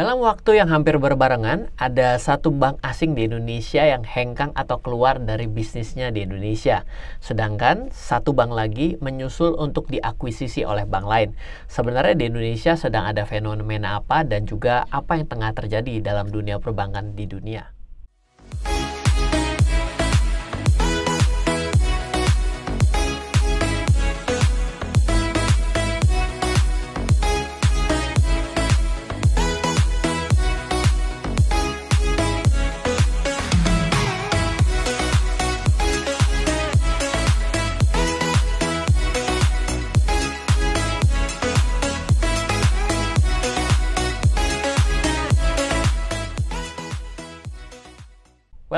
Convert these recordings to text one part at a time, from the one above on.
Dalam waktu yang hampir berbarengan, ada satu bank asing di Indonesia yang hengkang atau keluar dari bisnisnya di Indonesia. Sedangkan satu bank lagi menyusul untuk diakuisisi oleh bank lain. Sebenarnya di Indonesia sedang ada fenomena apa dan juga apa yang tengah terjadi dalam dunia perbankan di dunia.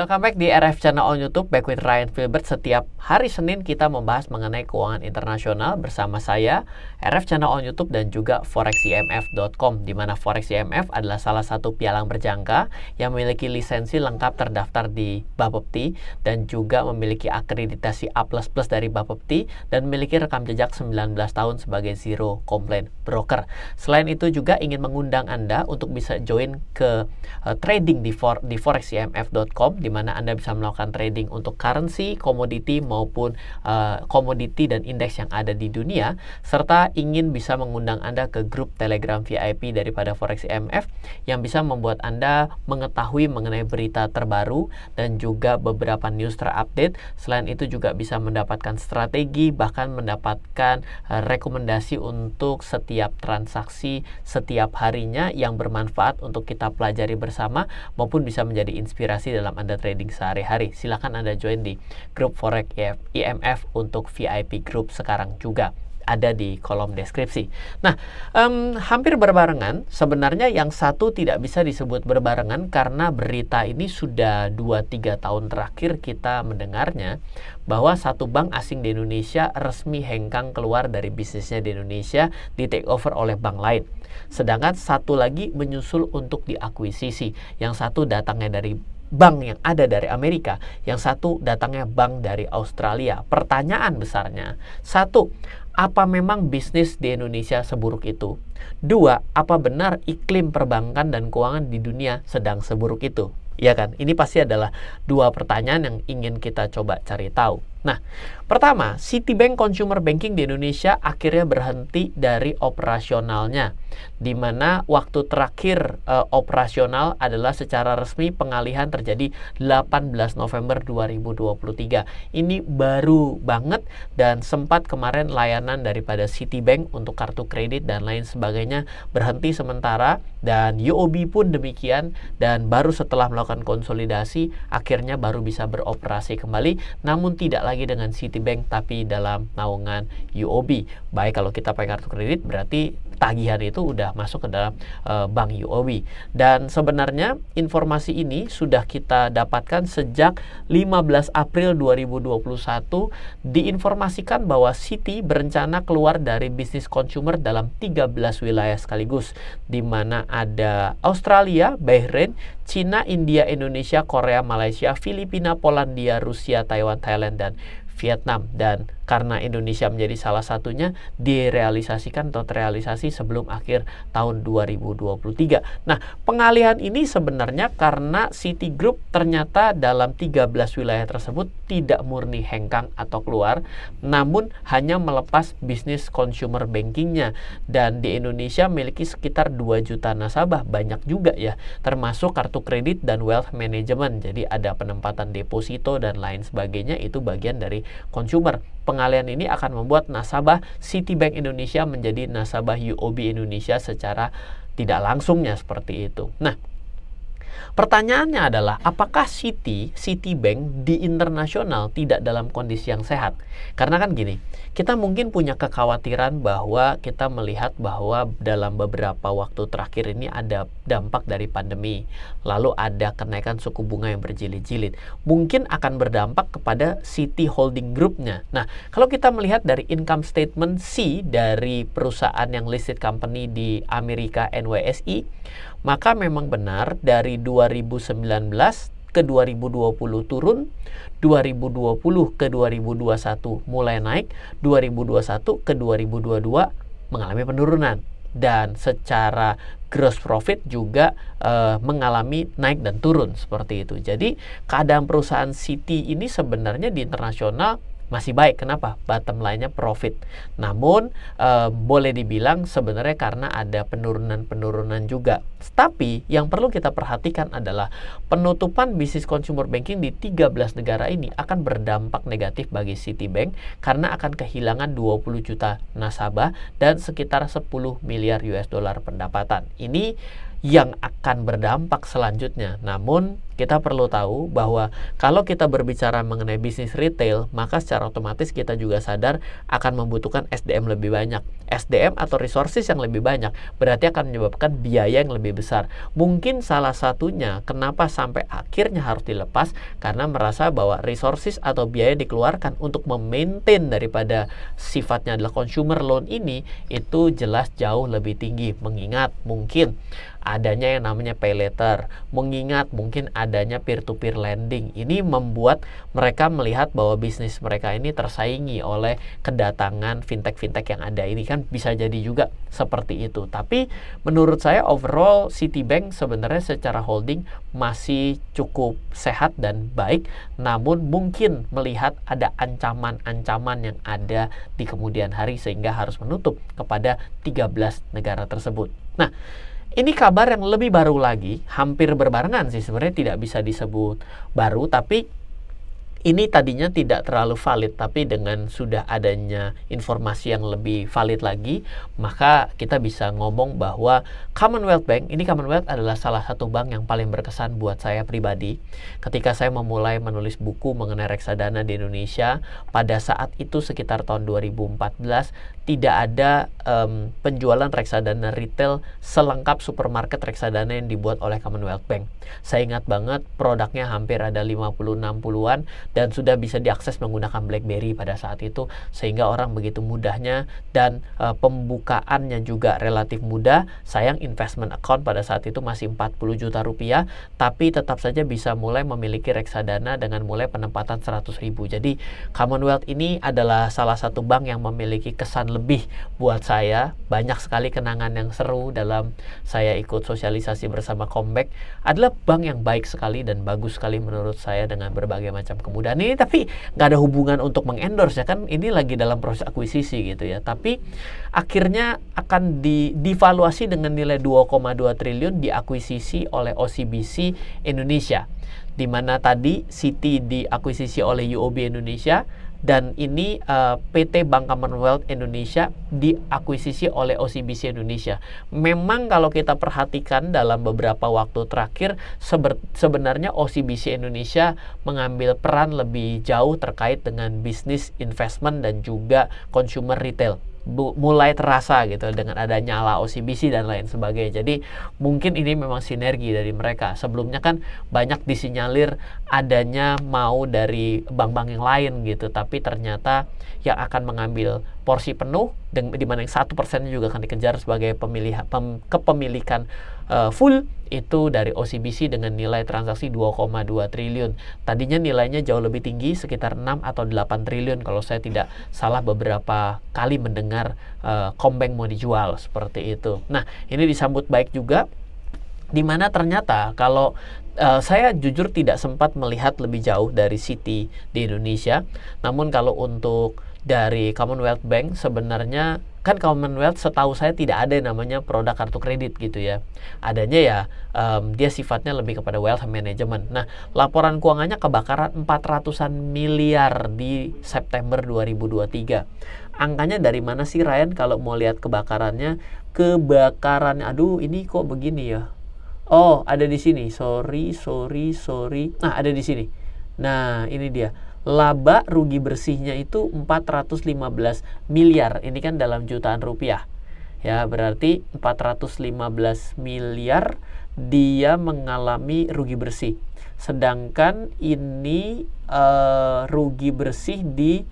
Welcome back di RF Channel on YouTube Back with Ryan Filbert Setiap hari Senin kita membahas mengenai keuangan internasional Bersama saya RF Channel on YouTube dan juga foreximf.com di mana Forex IMF adalah salah satu pialang berjangka Yang memiliki lisensi lengkap terdaftar di Bapepti Dan juga memiliki akreditasi A++ dari Bapepti Dan memiliki rekam jejak 19 tahun sebagai Zero Complaint Broker. Selain itu juga ingin mengundang Anda untuk bisa join ke uh, trading di, for, di foreximf.com di mana Anda bisa melakukan trading untuk currency, komoditi maupun uh, komoditi dan indeks yang ada di dunia serta ingin bisa mengundang Anda ke grup Telegram VIP daripada Forex IMF yang bisa membuat Anda mengetahui mengenai berita terbaru dan juga beberapa news terupdate. Selain itu juga bisa mendapatkan strategi bahkan mendapatkan uh, rekomendasi untuk setiap transaksi setiap harinya yang bermanfaat untuk kita pelajari bersama maupun bisa menjadi inspirasi dalam Anda trading sehari-hari. Silahkan Anda join di grup Forex IMF untuk VIP group sekarang juga ada di kolom deskripsi. Nah, um, hampir berbarengan. Sebenarnya yang satu tidak bisa disebut berbarengan karena berita ini sudah 2-3 tahun terakhir kita mendengarnya bahwa satu bank asing di Indonesia resmi hengkang keluar dari bisnisnya di Indonesia di take over oleh bank lain. Sedangkan satu lagi menyusul untuk diakuisisi. Yang satu datangnya dari bank yang ada dari Amerika, yang satu datangnya bank dari Australia. Pertanyaan besarnya, satu, apa memang bisnis di Indonesia seburuk itu? Dua, apa benar iklim perbankan dan keuangan di dunia sedang seburuk itu? Ya kan? Ini pasti adalah dua pertanyaan yang ingin kita coba cari tahu. Nah, pertama, Citibank Consumer Banking di Indonesia akhirnya berhenti dari operasionalnya, di mana waktu terakhir e, operasional adalah secara resmi pengalihan terjadi 18 November 2023. Ini baru banget dan sempat kemarin layanan daripada Citibank untuk kartu kredit dan lain sebagainya berhenti sementara dan UOB pun demikian dan baru setelah melakukan konsolidasi akhirnya baru bisa beroperasi kembali namun tidak dengan Citibank tapi dalam naungan UOB. Baik kalau kita pakai kartu kredit berarti tagihan itu udah masuk ke dalam uh, bank UOB. Dan sebenarnya informasi ini sudah kita dapatkan sejak 15 April 2021 diinformasikan bahwa Citi berencana keluar dari bisnis consumer dalam 13 wilayah sekaligus di mana ada Australia, Bahrain, Cina, India, Indonesia, Korea, Malaysia, Filipina, Polandia, Rusia, Taiwan, Thailand, dan Vietnam. Dan karena Indonesia menjadi salah satunya direalisasikan atau terrealisasi sebelum akhir tahun 2023. Nah, pengalihan ini sebenarnya karena Citigroup ternyata dalam 13 wilayah tersebut tidak murni hengkang atau keluar, namun hanya melepas bisnis consumer bankingnya dan di Indonesia memiliki sekitar 2 juta nasabah, banyak juga ya, termasuk kartu kredit dan wealth management. Jadi ada penempatan deposito dan lain sebagainya itu bagian dari consumer. Pengalian ini akan membuat nasabah Citibank Indonesia menjadi nasabah UOB Indonesia secara tidak langsungnya seperti itu. Nah, Pertanyaannya adalah apakah Citi, Citibank di internasional tidak dalam kondisi yang sehat? Karena kan gini, kita mungkin punya kekhawatiran bahwa kita melihat bahwa dalam beberapa waktu terakhir ini ada dampak dari pandemi, lalu ada kenaikan suku bunga yang berjilid-jilid. Mungkin akan berdampak kepada Citi Holding Group-nya. Nah, kalau kita melihat dari income statement C dari perusahaan yang listed company di Amerika NYSE, maka memang benar dari 2019 ke 2020 turun, 2020 ke 2021 mulai naik, 2021 ke 2022 mengalami penurunan. dan secara gross profit juga uh, mengalami naik dan turun seperti itu. Jadi keadaan perusahaan City ini sebenarnya di internasional masih baik. Kenapa? Bottom line-nya profit. Namun e, boleh dibilang sebenarnya karena ada penurunan-penurunan juga. Tapi yang perlu kita perhatikan adalah penutupan bisnis consumer banking di 13 negara ini akan berdampak negatif bagi Citibank karena akan kehilangan 20 juta nasabah dan sekitar 10 miliar US dollar pendapatan. Ini yang akan berdampak selanjutnya. Namun, kita perlu tahu bahwa kalau kita berbicara mengenai bisnis retail, maka secara otomatis kita juga sadar akan membutuhkan SDM lebih banyak. SDM atau resources yang lebih banyak berarti akan menyebabkan biaya yang lebih besar. Mungkin salah satunya kenapa sampai akhirnya harus dilepas karena merasa bahwa resources atau biaya dikeluarkan untuk memaintain daripada sifatnya adalah consumer loan ini itu jelas jauh lebih tinggi mengingat mungkin adanya yang namanya pay letter, mengingat mungkin adanya peer-to-peer lending. Ini membuat mereka melihat bahwa bisnis mereka ini tersaingi oleh kedatangan fintech-fintech yang ada. Ini kan bisa jadi juga seperti itu. Tapi menurut saya overall Citibank sebenarnya secara holding masih cukup sehat dan baik, namun mungkin melihat ada ancaman-ancaman yang ada di kemudian hari sehingga harus menutup kepada 13 negara tersebut. Nah, ini kabar yang lebih baru lagi, hampir berbarengan sih sebenarnya tidak bisa disebut baru, tapi ini tadinya tidak terlalu valid, tapi dengan sudah adanya informasi yang lebih valid lagi, maka kita bisa ngomong bahwa Commonwealth Bank, ini Commonwealth adalah salah satu bank yang paling berkesan buat saya pribadi. Ketika saya memulai menulis buku mengenai reksadana di Indonesia, pada saat itu sekitar tahun 2014, tidak ada um, penjualan reksadana retail selengkap supermarket reksadana yang dibuat oleh Commonwealth Bank. Saya ingat banget produknya hampir ada 50-60an dan sudah bisa diakses menggunakan BlackBerry pada saat itu sehingga orang begitu mudahnya dan e, pembukaannya juga relatif mudah. Sayang investment account pada saat itu masih 40 juta rupiah tapi tetap saja bisa mulai memiliki reksadana dengan mulai penempatan 100 ribu. Jadi Commonwealth ini adalah salah satu bank yang memiliki kesan lebih buat saya. Banyak sekali kenangan yang seru dalam saya ikut sosialisasi bersama Comeback adalah bank yang baik sekali dan bagus sekali menurut saya dengan berbagai macam kemudahan dan ini tapi nggak ada hubungan untuk mengendorse ya kan? Ini lagi dalam proses akuisisi gitu ya. Tapi akhirnya akan di divaluasi dengan nilai 2,2 triliun diakuisisi oleh OCBC Indonesia. Di mana tadi Citi diakuisisi oleh UOB Indonesia dan ini uh, eh, PT Bank Commonwealth Indonesia diakuisisi oleh OCBC Indonesia. Memang kalau kita perhatikan dalam beberapa waktu terakhir sebenarnya OCBC Indonesia mengambil peran lebih jauh terkait dengan bisnis investment dan juga consumer retail mulai terasa gitu dengan adanya ala OCBC dan lain sebagainya. Jadi mungkin ini memang sinergi dari mereka. Sebelumnya kan banyak disinyalir adanya mau dari bank-bank yang lain gitu, tapi ternyata yang akan mengambil porsi penuh di mana yang satu persennya juga akan dikejar sebagai pemilihan pem, kepemilikan uh, full itu dari OCBC dengan nilai transaksi 2,2 triliun. Tadinya nilainya jauh lebih tinggi sekitar 6 atau 8 triliun kalau saya tidak salah beberapa kali mendengar uh, Kombank mau dijual seperti itu. Nah, ini disambut baik juga di mana ternyata kalau uh, saya jujur tidak sempat melihat lebih jauh dari City di Indonesia. Namun kalau untuk dari Commonwealth Bank sebenarnya kan Commonwealth setahu saya tidak ada yang namanya produk kartu kredit gitu ya. Adanya ya um, dia sifatnya lebih kepada wealth management. Nah laporan keuangannya kebakaran 400an miliar di September 2023 angkanya dari mana sih Ryan kalau mau lihat kebakarannya? Kebakaran aduh ini kok begini ya? Oh ada di sini. Sorry sorry sorry. Nah ada di sini. Nah ini dia laba rugi bersihnya itu 415 miliar. Ini kan dalam jutaan rupiah. Ya, berarti 415 miliar dia mengalami rugi bersih. Sedangkan ini uh, rugi bersih di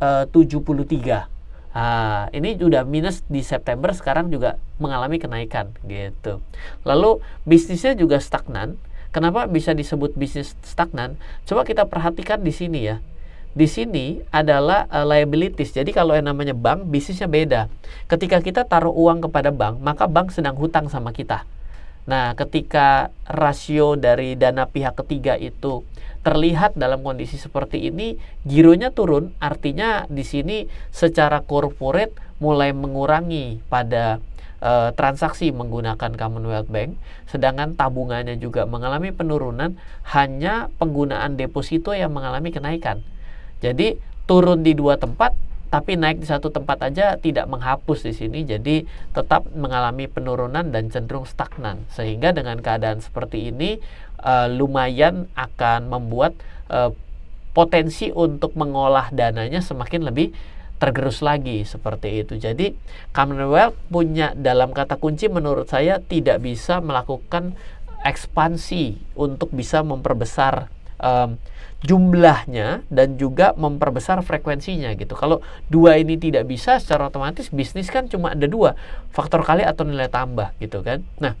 eh, uh, 73. Nah, ini sudah minus di September sekarang juga mengalami kenaikan gitu. Lalu bisnisnya juga stagnan Kenapa bisa disebut bisnis stagnan? Coba kita perhatikan di sini ya. di sini adalah uh, liabilities. Jadi kalau yang namanya bank, bisnisnya beda. Ketika kita taruh uang kepada bank, maka bank sedang hutang sama kita. Nah, ketika rasio dari dana pihak ketiga itu terlihat dalam kondisi seperti ini, gironya turun, artinya di sini secara corporate mulai mengurangi pada uh, transaksi menggunakan Commonwealth Bank, sedangkan tabungannya juga mengalami penurunan, hanya penggunaan deposito yang mengalami kenaikan. Jadi turun di dua tempat tapi naik di satu tempat aja tidak menghapus di sini jadi tetap mengalami penurunan dan cenderung stagnan sehingga dengan keadaan seperti ini uh, lumayan akan membuat uh, potensi untuk mengolah dananya semakin lebih tergerus lagi seperti itu. Jadi Commonwealth punya dalam kata kunci menurut saya tidak bisa melakukan ekspansi untuk bisa memperbesar um, jumlahnya dan juga memperbesar frekuensinya gitu. Kalau dua ini tidak bisa secara otomatis bisnis kan cuma ada dua, faktor kali atau nilai tambah gitu kan. Nah,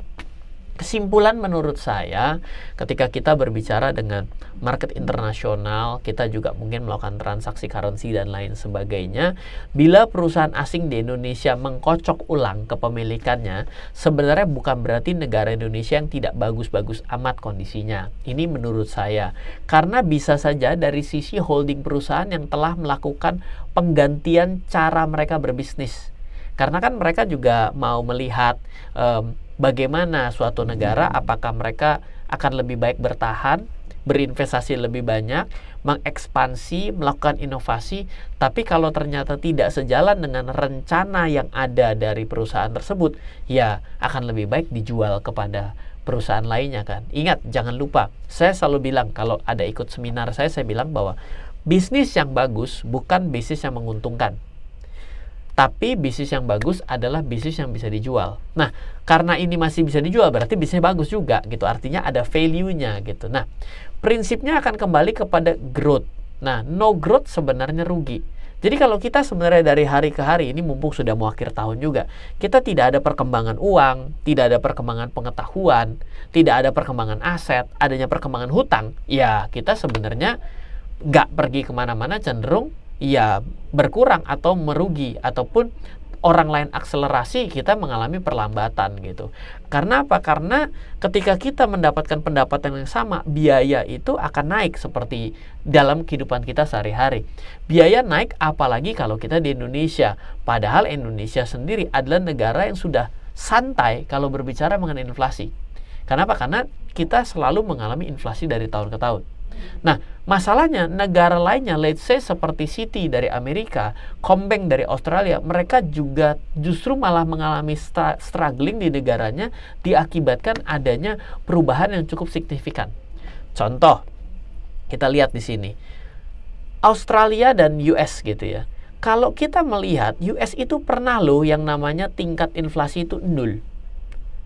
Kesimpulan menurut saya ketika kita berbicara dengan market internasional, kita juga mungkin melakukan transaksi currency dan lain sebagainya. Bila perusahaan asing di Indonesia mengkocok ulang kepemilikannya, sebenarnya bukan berarti negara Indonesia yang tidak bagus-bagus amat kondisinya. Ini menurut saya. Karena bisa saja dari sisi holding perusahaan yang telah melakukan penggantian cara mereka berbisnis. Karena kan mereka juga mau melihat um, bagaimana suatu negara apakah mereka akan lebih baik bertahan berinvestasi lebih banyak, mengekspansi, melakukan inovasi, tapi kalau ternyata tidak sejalan dengan rencana yang ada dari perusahaan tersebut, ya akan lebih baik dijual kepada perusahaan lainnya kan. Ingat, jangan lupa, saya selalu bilang kalau ada ikut seminar saya, saya bilang bahwa bisnis yang bagus bukan bisnis yang menguntungkan. Tapi bisnis yang bagus adalah bisnis yang bisa dijual. Nah, karena ini masih bisa dijual berarti bisnisnya bagus juga gitu. Artinya ada value-nya gitu. Nah, prinsipnya akan kembali kepada growth. Nah, no growth sebenarnya rugi. Jadi kalau kita sebenarnya dari hari ke hari ini mumpung sudah mau akhir tahun juga, kita tidak ada perkembangan uang, tidak ada perkembangan pengetahuan, tidak ada perkembangan aset, adanya perkembangan hutang, ya kita sebenarnya nggak pergi ke mana-mana cenderung ya berkurang atau merugi ataupun orang lain akselerasi kita mengalami perlambatan gitu. Karena apa? Karena ketika kita mendapatkan pendapatan yang sama, biaya itu akan naik seperti dalam kehidupan kita sehari-hari. Biaya naik apalagi kalau kita di Indonesia. Padahal Indonesia sendiri adalah negara yang sudah santai kalau berbicara mengenai inflasi. Kenapa? Karena kita selalu mengalami inflasi dari tahun ke tahun. Nah, masalahnya negara lainnya, let's say seperti City dari Amerika, Combank dari Australia, mereka juga justru malah mengalami struggling di negaranya diakibatkan adanya perubahan yang cukup signifikan. Contoh, kita lihat di sini. Australia dan US gitu ya. Kalau kita melihat US itu pernah loh yang namanya tingkat inflasi itu nol.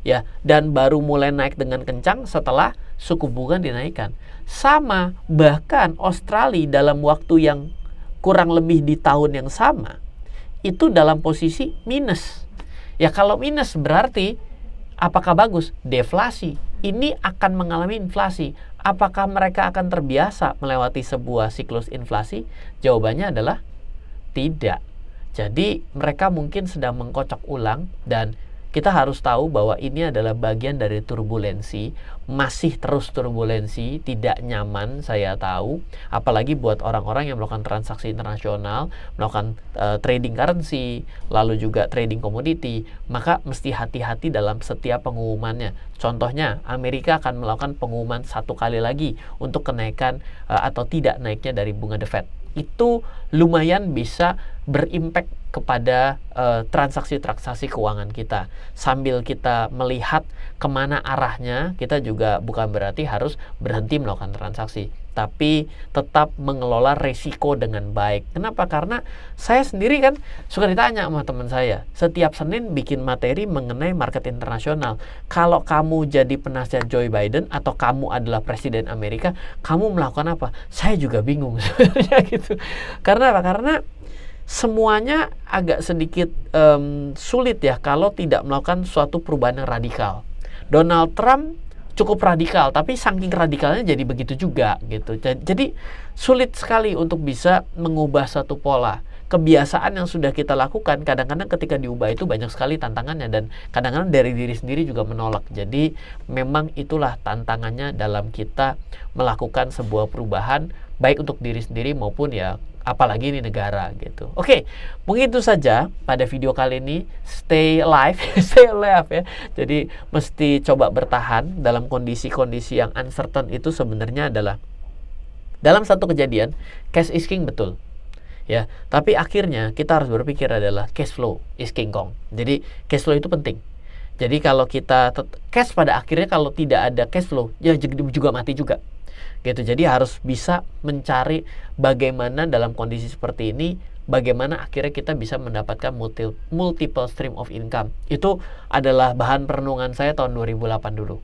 Ya, dan baru mulai naik dengan kencang setelah suku bunga dinaikkan. Sama, bahkan Australia dalam waktu yang kurang lebih di tahun yang sama, itu dalam posisi minus. Ya kalau minus berarti apakah bagus? Deflasi. Ini akan mengalami inflasi. Apakah mereka akan terbiasa melewati sebuah siklus inflasi? Jawabannya adalah tidak. Jadi mereka mungkin sedang mengkocok ulang dan kita harus tahu bahwa ini adalah bagian dari turbulensi, masih terus turbulensi, tidak nyaman saya tahu, apalagi buat orang-orang yang melakukan transaksi internasional, melakukan uh, trading currency, lalu juga trading komoditi, maka mesti hati-hati dalam setiap pengumumannya. Contohnya, Amerika akan melakukan pengumuman satu kali lagi untuk kenaikan uh, atau tidak naiknya dari bunga The Fed. Itu lumayan bisa berimpact kepada uh, transaksi-transaksi keuangan kita. Sambil kita melihat ke mana arahnya, kita juga bukan berarti harus berhenti melakukan transaksi, tapi tetap mengelola resiko dengan baik. Kenapa? Karena saya sendiri kan suka ditanya sama teman saya, setiap Senin bikin materi mengenai market internasional. Kalau kamu jadi penasihat Joe Biden atau kamu adalah presiden Amerika, kamu melakukan apa? Saya juga bingung sebenarnya gitu. Karena apa? Karena semuanya agak sedikit um, sulit ya kalau tidak melakukan suatu perubahan yang radikal. Donald Trump cukup radikal, tapi saking radikalnya jadi begitu juga gitu. Jadi sulit sekali untuk bisa mengubah satu pola kebiasaan yang sudah kita lakukan kadang-kadang ketika diubah itu banyak sekali tantangannya dan kadang-kadang dari diri sendiri juga menolak. Jadi memang itulah tantangannya dalam kita melakukan sebuah perubahan baik untuk diri sendiri maupun ya apalagi ini negara gitu. Oke, mungkin itu saja pada video kali ini. Stay live, stay alive ya. Jadi mesti coba bertahan dalam kondisi-kondisi yang uncertain itu sebenarnya adalah dalam satu kejadian cash is king betul ya tapi akhirnya kita harus berpikir adalah cash flow is king kong jadi cash flow itu penting jadi kalau kita cash pada akhirnya kalau tidak ada cash flow ya juga mati juga gitu. Jadi harus bisa mencari bagaimana dalam kondisi seperti ini bagaimana akhirnya kita bisa mendapatkan multi, multiple stream of income. Itu adalah bahan perenungan saya tahun 2008 dulu.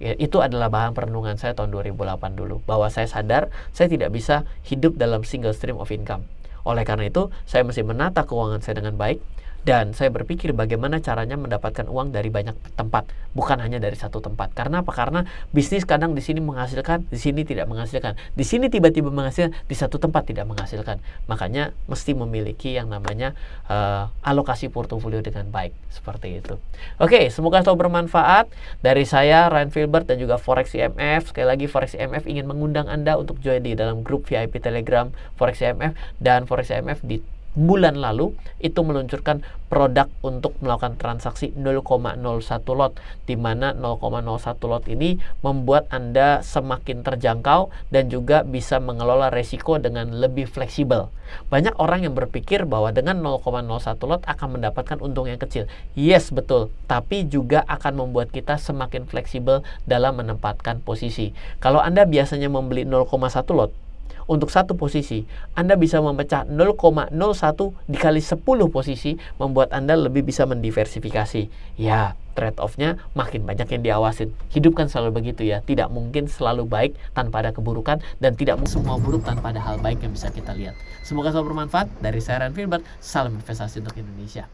Ya, itu adalah bahan perenungan saya tahun 2008 dulu. Bahwa saya sadar saya tidak bisa hidup dalam single stream of income. Oleh karena itu, saya mesti menata keuangan saya dengan baik, dan saya berpikir bagaimana caranya mendapatkan uang dari banyak tempat, bukan hanya dari satu tempat. Karena apa? Karena bisnis kadang di sini menghasilkan, di sini tidak menghasilkan. Di sini tiba-tiba menghasilkan, di satu tempat tidak menghasilkan. Makanya mesti memiliki yang namanya uh, alokasi portofolio dengan baik, seperti itu. Oke, semoga selalu bermanfaat. Dari saya Ryan Filbert dan juga Forex IMF. Sekali lagi Forex IMF ingin mengundang Anda untuk join di dalam grup VIP Telegram Forex IMF dan Forex IMF di bulan lalu itu meluncurkan produk untuk melakukan transaksi 0,01 lot di mana 0,01 lot ini membuat Anda semakin terjangkau dan juga bisa mengelola resiko dengan lebih fleksibel. Banyak orang yang berpikir bahwa dengan 0,01 lot akan mendapatkan untung yang kecil. Yes, betul, tapi juga akan membuat kita semakin fleksibel dalam menempatkan posisi. Kalau Anda biasanya membeli 0,1 lot untuk satu posisi, Anda bisa memecah 0,01 dikali 10 posisi, membuat Anda lebih bisa mendiversifikasi. Ya, trade-off-nya makin banyak yang diawasin. Hidup kan selalu begitu ya, tidak mungkin selalu baik tanpa ada keburukan, dan tidak mungkin semua buruk tanpa ada hal baik yang bisa kita lihat. Semoga selalu bermanfaat. Dari saya Ran Filbert, salam investasi untuk Indonesia.